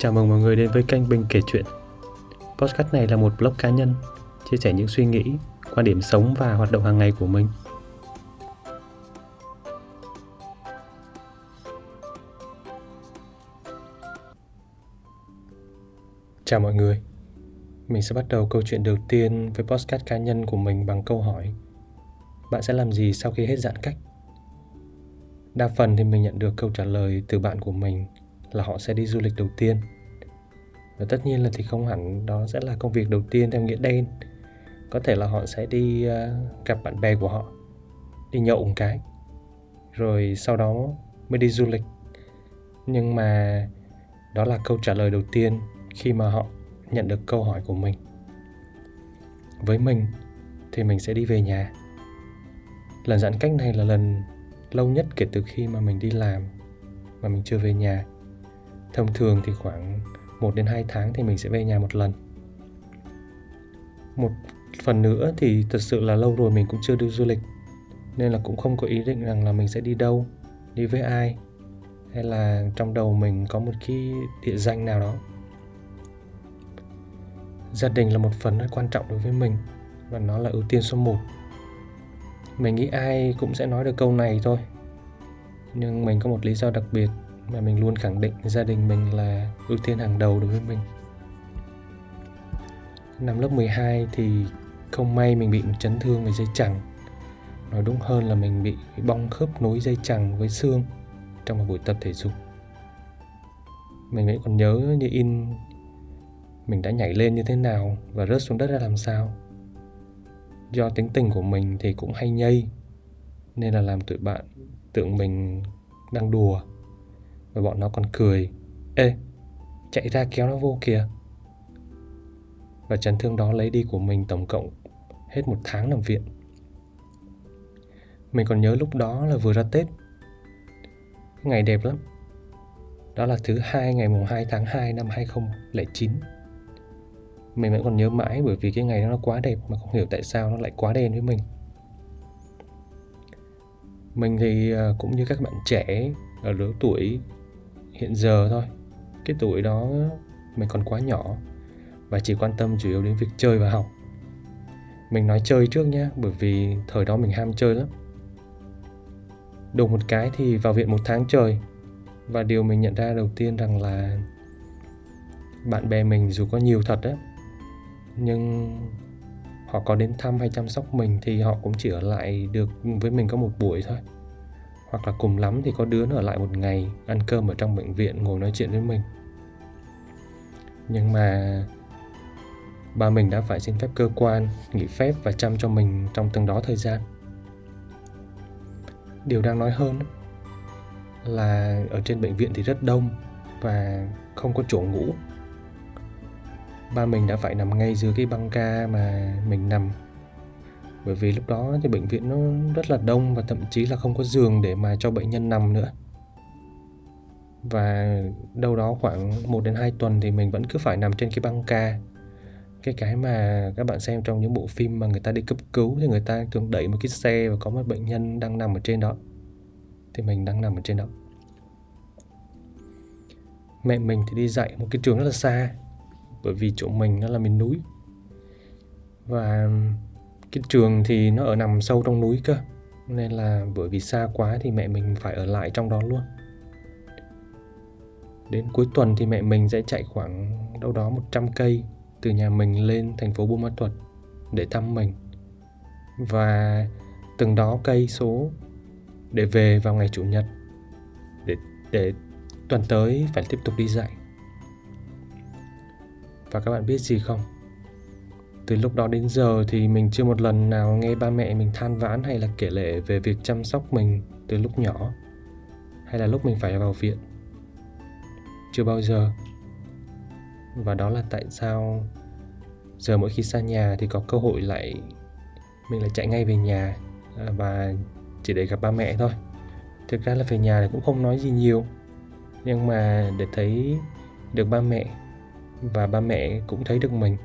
Chào mừng mọi người đến với kênh Bình kể chuyện. Podcast này là một blog cá nhân, chia sẻ những suy nghĩ, quan điểm sống và hoạt động hàng ngày của mình. Chào mọi người. Mình sẽ bắt đầu câu chuyện đầu tiên với podcast cá nhân của mình bằng câu hỏi Bạn sẽ làm gì sau khi hết giãn cách? Đa phần thì mình nhận được câu trả lời từ bạn của mình là họ sẽ đi du lịch đầu tiên. Và tất nhiên là thì không hẳn đó sẽ là công việc đầu tiên theo nghĩa đen. Có thể là họ sẽ đi uh, gặp bạn bè của họ đi nhậu một cái rồi sau đó mới đi du lịch. Nhưng mà đó là câu trả lời đầu tiên khi mà họ nhận được câu hỏi của mình. Với mình thì mình sẽ đi về nhà. Lần giãn cách này là lần lâu nhất kể từ khi mà mình đi làm mà mình chưa về nhà thông thường thì khoảng 1 đến 2 tháng thì mình sẽ về nhà một lần. Một phần nữa thì thật sự là lâu rồi mình cũng chưa đi du lịch, nên là cũng không có ý định rằng là mình sẽ đi đâu, đi với ai, hay là trong đầu mình có một cái địa danh nào đó. Gia đình là một phần rất quan trọng đối với mình, và nó là ưu tiên số 1 mình nghĩ ai cũng sẽ nói được câu này thôi, nhưng mình có một lý do đặc biệt mà mình luôn khẳng định gia đình mình là ưu tiên hàng đầu đối với mình. Năm lớp 12 thì không may mình bị một chấn thương về dây chằng. Nói đúng hơn là mình bị bong khớp nối dây chằng với xương trong một buổi tập thể dục. Mình vẫn còn nhớ như in mình đã nhảy lên như thế nào và rớt xuống đất ra làm sao. Do tính tình của mình thì cũng hay nhây, nên là làm tụi bạn tưởng mình đang đùa và bọn nó còn cười. Ê, chạy ra kéo nó vô kìa. Và chấn thương đó lấy đi của mình tổng cộng hết một tháng nằm viện. Mình còn nhớ lúc đó là vừa ra Tết. Ngày đẹp lắm. Đó là thứ hai ngày mùng 2 tháng 2 năm 2009 Mình vẫn còn nhớ mãi bởi vì cái ngày đó nó quá đẹp Mà không hiểu tại sao nó lại quá đen với mình. Mình thì ờ, cũng như các bạn trẻ ở lứa tuổi hiện giờ thôi, cái tuổi đó mình còn quá nhỏ và chỉ quan tâm chủ yếu đến việc chơi và học. Mình nói chơi trước nhé bởi vì thời đó mình ham chơi lắm. Đùng một cái thì vào viện một tháng trời. Và điều mình nhận ra đầu tiên rằng là bạn bè mình dù có nhiều thật á, nhưng họ có đến thăm hay chăm sóc mình thì họ cũng chỉ ở lại được, với mình có một buổi thôi hoặc là cùng lắm thì có đứa nó ở lại một ngày, ăn cơm ở trong bệnh viện, ngồi nói chuyện với mình. Nhưng mà ba mình đã phải xin phép cơ quan, nghỉ phép và chăm cho mình trong từng đó thời gian. Điều đang nói hơn là ở trên bệnh viện thì rất đông và không có chỗ ngủ. Ba mình đã phải nằm ngay dưới cái băng ca mà mình nằm bởi vì lúc đó thì bệnh viện nó rất là đông và thậm chí là không có giường để mà cho bệnh nhân nằm nữa. Và đâu đó khoảng 1 đến 2 tuần thì mình vẫn cứ phải nằm trên cái băng ca. Cái cái mà các bạn xem trong những bộ phim mà người ta đi cấp cứu thì người ta thường đẩy một cái xe và có một bệnh nhân đang nằm ở trên đó. Thì mình đang nằm ở trên đó. Mẹ mình thì đi dạy một cái trường rất là xa, bởi vì chỗ mình nó là miền núi. Và cái trường thì nó ở nằm sâu trong núi cơ. Nên là bởi vì xa quá thì mẹ mình phải ở lại trong đó luôn. Đến cuối tuần thì mẹ mình sẽ chạy khoảng đâu đó 100 cây từ nhà mình lên thành phố Buôn Ma Thuột để thăm mình. Và từng đó cây số để về vào ngày chủ nhật để để tuần tới phải tiếp tục đi dạy. Và các bạn biết gì không? Từ lúc đó đến giờ thì mình chưa một lần nào nghe ba mẹ mình than vãn hay là kể lể về việc chăm sóc mình từ lúc nhỏ, hay là lúc mình phải vào viện. Chưa bao giờ. Và đó là tại sao giờ mỗi khi xa nhà thì có cơ hội lại, mình lại chạy ngay về nhà à, và chỉ để gặp ba mẹ thôi. Thực ra là về nhà thì cũng không nói gì nhiều, nhưng mà để thấy được ba mẹ và ba mẹ cũng thấy được mình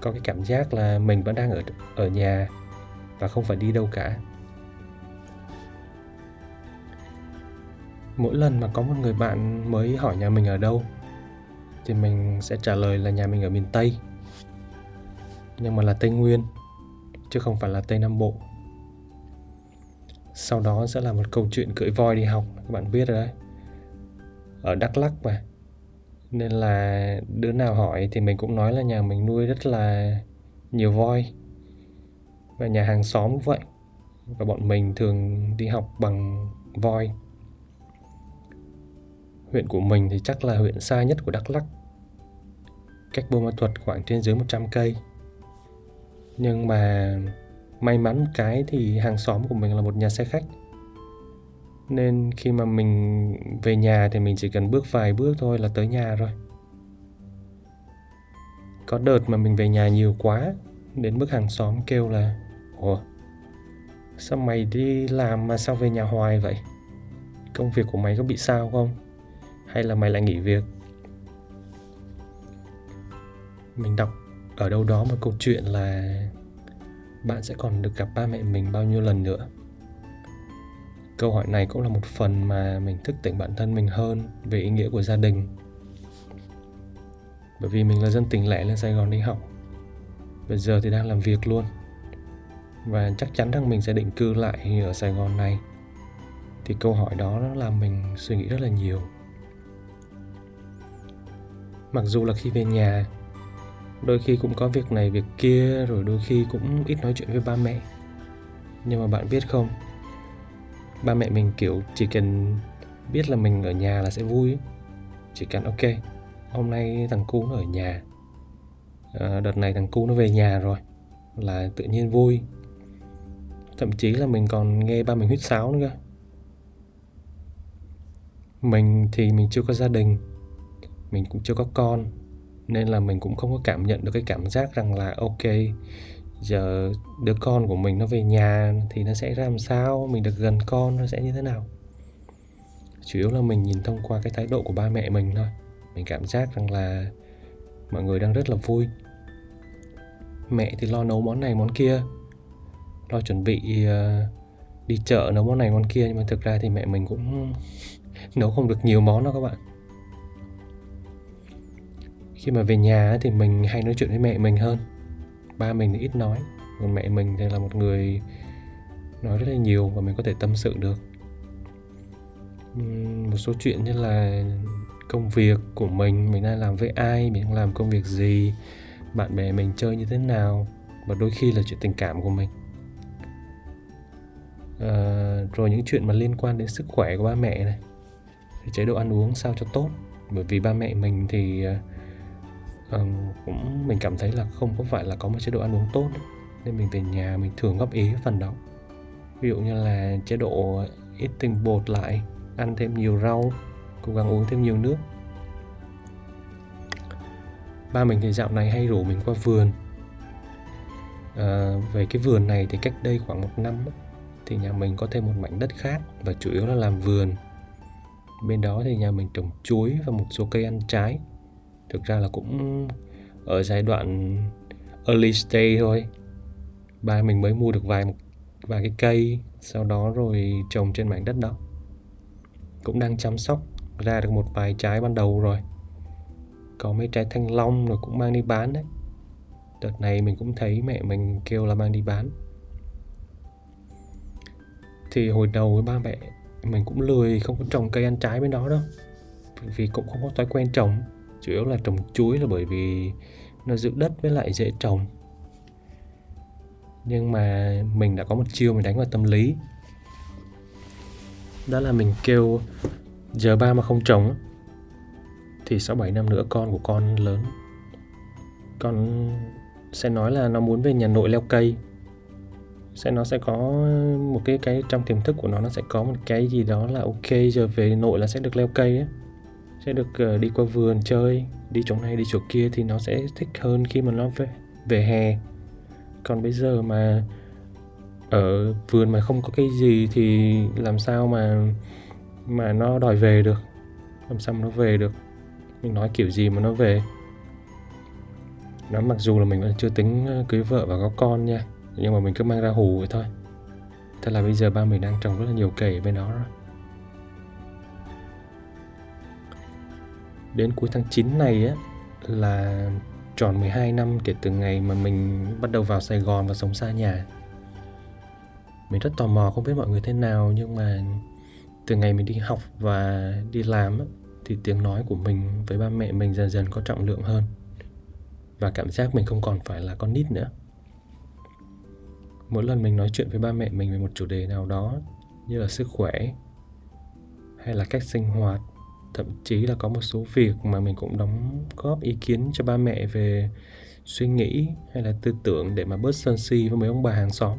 có cái cảm giác là mình vẫn đang ở ở nhà và không phải đi đâu cả. Mỗi lần mà có một người bạn mới hỏi nhà mình ở đâu, thì mình sẽ trả lời là nhà mình ở miền Tây. Nhưng mà là Tây Nguyên, chứ không phải là Tây Nam Bộ. Sau đó sẽ là một câu chuyện cưỡi voi đi học, các bạn biết rồi đấy. Ở Đắk Lắk mà nên là đứa nào hỏi thì mình cũng nói là nhà mình nuôi rất là nhiều voi. Và nhà hàng xóm cũng vậy. Và bọn mình thường đi học bằng voi. Huyện của mình thì chắc là huyện xa nhất của Đắk Lắk. Cách Buôn Ma Thuật khoảng trên dưới 100 cây. Nhưng mà may mắn cái thì hàng xóm của mình là một nhà xe khách nên khi mà mình về nhà thì mình chỉ cần bước vài bước thôi là tới nhà rồi. Có đợt mà mình về nhà nhiều quá, đến mức hàng xóm kêu là, ủa, sao mày đi làm mà sao về nhà hoài vậy? Công việc của mày có bị sao không? Hay là mày lại nghỉ việc? Mình đọc ở đâu đó một câu chuyện là bạn sẽ còn được gặp ba mẹ mình bao nhiêu lần nữa câu hỏi này cũng là một phần mà mình thức tỉnh bản thân mình hơn về ý nghĩa của gia đình. Bởi vì mình là dân tỉnh lẻ lên sài gòn đi học. Bây giờ thì đang làm việc luôn. Và chắc chắn rằng mình sẽ định cư lại ở sài gòn này. Thì câu hỏi đó nó làm mình suy nghĩ rất là nhiều. Mặc dù là khi về nhà, đôi khi cũng có việc này, việc kia, rồi đôi khi cũng ít nói chuyện với ba mẹ. Nhưng mà bạn biết không ba mẹ mình kiểu chỉ cần biết là mình ở nhà là sẽ vui. Chỉ cần ok hôm nay thằng cu nó ở nhà. À, đợt này thằng cu nó về nhà rồi là tự nhiên vui. Thậm chí là mình còn nghe ba mình huýt sáo nữa cơ. Mình thì mình chưa có gia đình mình cũng chưa có con nên là mình cũng không có cảm nhận được cái cảm giác rằng là ok giờ đứa con của mình nó về nhà thì nó sẽ làm sao? Mình được gần con nó sẽ như thế nào? Chủ yếu là mình nhìn thông qua cái thái độ của ba mẹ mình thôi. Mình cảm giác rằng là mọi người đang rất là vui. Mẹ thì lo nấu món này món kia lo chuẩn bị uh, đi chợ nấu món này món kia nhưng mà thực ra thì mẹ mình cũng nấu không được nhiều món đâu các bạn. Khi mà về nhà thì mình hay nói chuyện với mẹ mình hơn ba mình thì ít nói còn mẹ mình thì là một người nói rất là nhiều và mình có thể tâm sự được. Một số chuyện như là công việc của mình mình đang làm với ai mình đang làm công việc gì bạn bè mình chơi như thế nào và đôi khi là chuyện tình cảm của mình. À, rồi những chuyện mà liên quan đến sức khỏe của ba mẹ này chế độ ăn uống sao cho tốt? Bởi vì ba mẹ mình thì uh, Vâng, cũng mình cảm thấy là không có phải là có một chế độ ăn uống tốt nên mình về nhà mình thường góp ý phần đó. Ví dụ như là chế độ ít tinh bột lại ăn thêm nhiều rau cố gắng uống thêm nhiều nước. Ba mình thì dạo này hay rủ mình qua vườn. À, về cái vườn này thì cách đây khoảng một năm thì nhà mình có thêm một mảnh đất khác và chủ yếu là làm vườn. Bên đó thì nhà mình trồng chuối và một số cây ăn trái thực ra là cũng ở giai đoạn early stage thôi. Ba mình mới mua được vài một, vài cái cây, sau đó rồi trồng trên mảnh đất đó. Cũng đang chăm sóc, ra được một vài trái ban đầu rồi. Có mấy trái thanh long rồi cũng mang đi bán đấy. Đợt này mình cũng thấy mẹ mình kêu là mang đi bán. Thì hồi đầu với ba mẹ mình cũng lười, không có trồng cây ăn trái bên đó đâu. Vì cũng không có thói quen trồng chủ yếu là trồng chuối là bởi vì nó giữ đất với lại dễ trồng. Nhưng mà mình đã có một chiêu mình đánh vào tâm lý. Đó là mình kêu, giờ ba mà không trồng thì sau 7 năm nữa con của con lớn. Con sẽ nói là nó muốn về nhà nội leo cây. Sẽ, nó sẽ có một cái cái trong tiềm thức của nó nó sẽ có một cái gì đó là ok, giờ về nội là sẽ được leo cây ấy sẽ được ờ, đi qua vườn chơi, đi chỗ này, đi chỗ kia thì nó sẽ thích hơn khi mà nó về về hè. Còn bây giờ mà ở vườn mà không có cái gì thì làm sao mà mà nó đòi về được? Làm sao mà nó về được? Mình nói kiểu gì mà nó về? Nó mặc dù là mình vẫn chưa tính ờ, cưới vợ và có con nha, nhưng mà mình cứ mang ra hù vậy thôi. Thế là bây giờ ba mình đang trồng rất là nhiều cây bên đó rồi. Đến cuối tháng 9 này á là tròn 12 năm kể từ ngày mà mình bắt đầu vào Sài Gòn và sống xa nhà. Mình rất tò mò không biết mọi người thế nào nhưng mà từ ngày mình đi học và đi làm á, thì tiếng nói của mình với ba mẹ mình dần dần có trọng lượng hơn và cảm giác mình không còn phải là con nít nữa mỗi lần mình nói chuyện với ba mẹ mình về một chủ đề nào đó như là sức khỏe hay là cách sinh hoạt thậm chí là có một số việc mà mình cũng đóng góp ý kiến cho ba mẹ về suy nghĩ hay là tư tưởng để mà bớt sân si với mấy ông bà hàng xóm.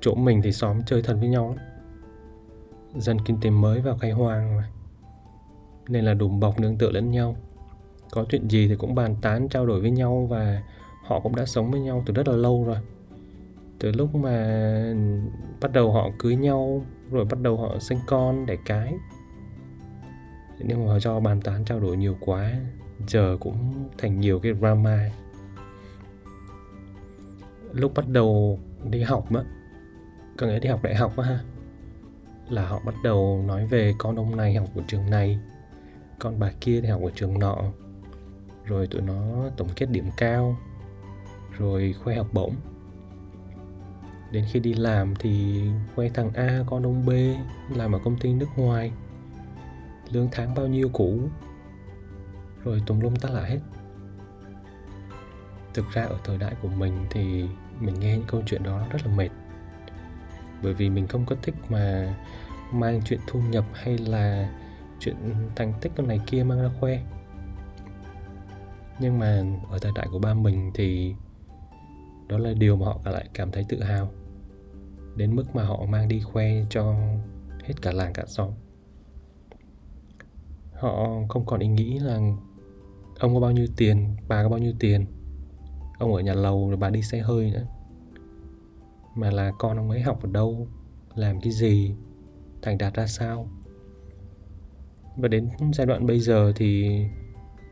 Chỗ mình thì xóm chơi thân với nhau lắm. Dân kinh tế mới vào khai hoang mà. Nên là đùm bọc nương tựa lẫn nhau. Có chuyện gì thì cũng bàn tán, trao đổi với nhau và họ cũng đã sống với nhau từ rất là lâu rồi từ lúc mà bắt đầu họ cưới nhau, rồi bắt đầu họ sinh con đẻ cái. Nhưng mà do bàn tán trao đổi nhiều quá, giờ cũng thành nhiều cái drama. Lúc bắt đầu đi học á, có nghĩa đi học đại học á ha, là họ bắt đầu nói về con ông này học của trường này, con bà kia thì học ở trường nọ. Rồi tụi nó tổng kết điểm cao, rồi khoe học bổng đến khi đi làm thì quay thằng A, con ông B, làm ở công ty nước ngoài. Lương tháng bao nhiêu cũ? Rồi tùng lum ta lại hết. Thực ra ở thời đại của mình thì mình nghe những câu chuyện đó rất là mệt. Bởi vì mình không có thích mà mang chuyện thu nhập hay là chuyện thành tích con này kia mang ra khoe. Nhưng mà ở thời đại của ba mình thì đó là điều mà họ lại cảm thấy tự hào. Đến mức mà họ mang đi khoe cho hết cả làng cả xóm. Họ không còn ý nghĩ là ông có bao nhiêu tiền, bà có bao nhiêu tiền. Ông ở nhà lầu rồi bà đi xe hơi nữa. Mà là con ông ấy học ở đâu, làm cái gì, thành đạt ra sao? Và đến giai đoạn bây giờ thì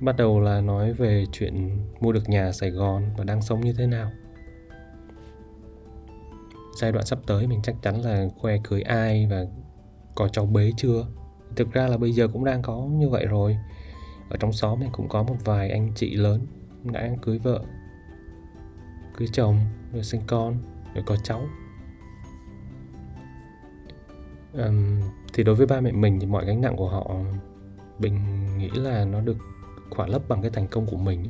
bắt đầu là nói về chuyện mua được nhà Sài Gòn và đang sống như thế nào giai đoạn sắp tới mình chắc chắn là khoe cưới ai và có cháu bế chưa? Thực ra là bây giờ cũng đang có như vậy rồi. Ở trong xóm mình cũng có một vài anh chị lớn đã cưới vợ cưới chồng rồi sinh con rồi có cháu. Um, thì đối với ba mẹ mình thì mọi gánh nặng của họ mình nghĩ là nó được khỏa lấp bằng cái thành công của mình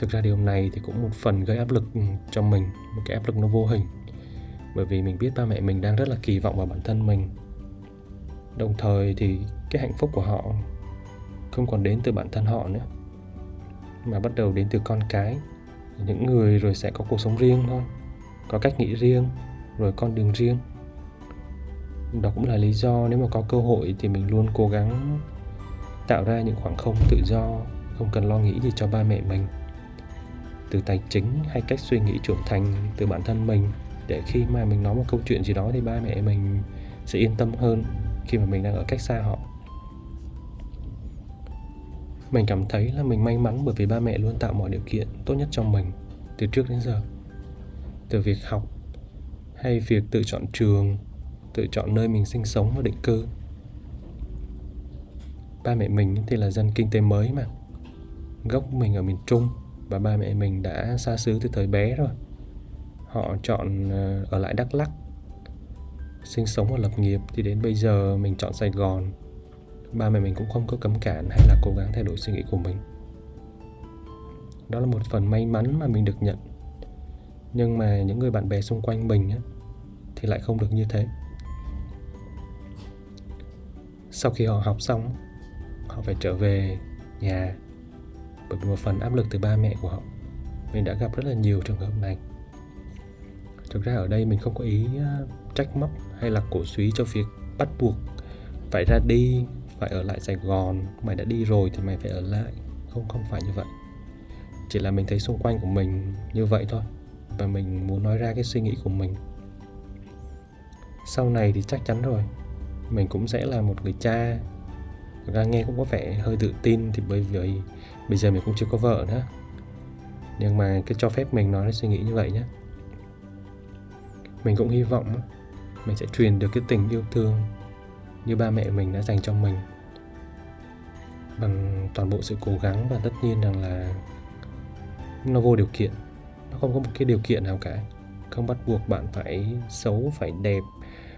thực ra điều này thì cũng một phần gây áp lực ừ, cho mình, một cái áp lực nó vô hình. Bởi vì mình biết ba mẹ mình đang rất là kỳ vọng vào bản thân mình. Đồng thời thì cái hạnh phúc của họ không còn đến từ bản thân họ nữa, mà bắt đầu đến từ con cái. Những người rồi sẽ có cuộc sống riêng thôi, có cách nghĩ riêng, rồi con đường riêng. Đó cũng là lý do nếu mà có cơ hội thì mình luôn cố gắng tạo ra những khoảng không tự do, không cần lo nghĩ gì cho ba mẹ mình từ tài chính hay cách suy nghĩ trưởng thành từ bản thân mình. Để khi mà mình nói một câu chuyện gì đó thì ba mẹ mình sẽ yên tâm hơn khi mà mình đang ở cách xa họ. Mình cảm thấy là mình may mắn bởi vì ba mẹ luôn tạo mọi điều kiện tốt nhất cho mình từ trước đến giờ. Từ việc học hay việc tự chọn trường, tự chọn nơi mình sinh sống và định cư. Ba mẹ mình thì là dân kinh tế mới mà. Gốc mình ở miền trung và ba mẹ mình đã xa xứ từ thời bé rồi. Họ chọn ờ, ở lại đắk lắc sinh sống và lập nghiệp thì đến bây giờ mình chọn sài gòn. Ba mẹ mình cũng không có cấm cản hay là cố gắng thay đổi suy nghĩ của mình. Đó là một phần may mắn mà mình được nhận. Nhưng mà những người bạn bè xung quanh mình á, thì lại không được như thế. Sau khi họ học xong họ phải trở về nhà bởi vì một phần áp lực từ ba mẹ của họ. Mình đã gặp rất là nhiều trường hợp này. Thực ra ở đây mình không có ý à, trách móc hay là cổ suý cho việc bắt buộc phải ra đi, phải ở lại sài gòn, mày đã đi rồi thì mày phải ở lại. Không không phải như vậy. Chỉ là mình thấy xung quanh của mình như vậy thôi. Và mình muốn nói ra cái suy nghĩ của mình. Sau này thì chắc chắn rồi. Mình cũng sẽ là một người cha Thực ra nghe cũng có vẻ hơi tự tin thì bởi vì bây giờ mình cũng chưa có vợ nữa. Nhưng mà cứ cho phép mình nói suy nghĩ như vậy nhé. Mình cũng hy vọng mình sẽ truyền được cái tình yêu thương như ba mẹ mình đã dành cho mình. Bằng toàn bộ sự cố gắng và tất nhiên rằng là nó vô điều kiện. Nó không có một cái điều kiện nào cả. Không bắt buộc bạn phải xấu phải đẹp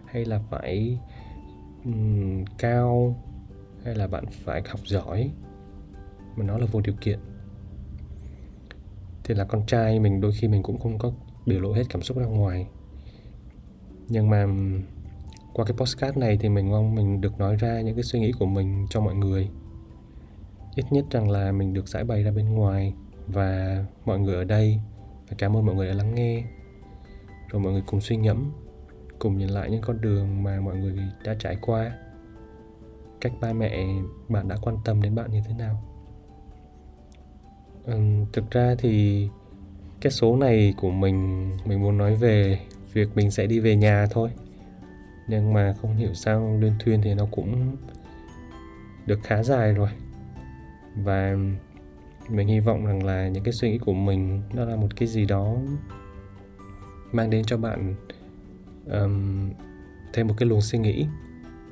hay là phải um, cao hay là bạn phải học giỏi, mà nó là vô điều kiện. Thì là con trai mình đôi khi mình cũng không có biểu lộ hết cảm xúc ra ngoài. Nhưng mà qua cái postcard này thì mình mong mình được nói ra những cái suy nghĩ của mình cho mọi người. Ít nhất rằng là mình được giải bày ra bên ngoài và mọi người ở đây, và cảm ơn mọi người đã lắng nghe. Rồi mọi người cùng suy ngẫm, cùng nhìn lại những con đường mà mọi người đã trải qua cách ba mẹ bạn đã quan tâm đến bạn như thế nào? Ừ, thực ra thì cái số này của mình mình muốn nói về việc mình sẽ đi về nhà thôi. Nhưng mà không hiểu sao liên thuyên thì nó cũng được khá dài rồi. Và mình hy vọng rằng là những cái suy nghĩ của mình nó là một cái gì đó mang đến cho bạn um, thêm một cái luồng suy nghĩ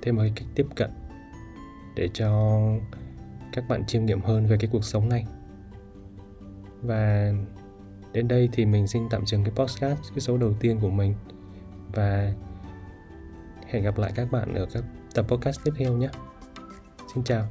thêm một cái cách tiếp cận để cho các bạn chiêm nghiệm hơn về cái cuộc sống này. Và đến đây thì mình xin tạm dừng cái podcast, cái số đầu tiên của mình. Và hẹn gặp lại các bạn ở các tập podcast tiếp theo nhé. Xin chào.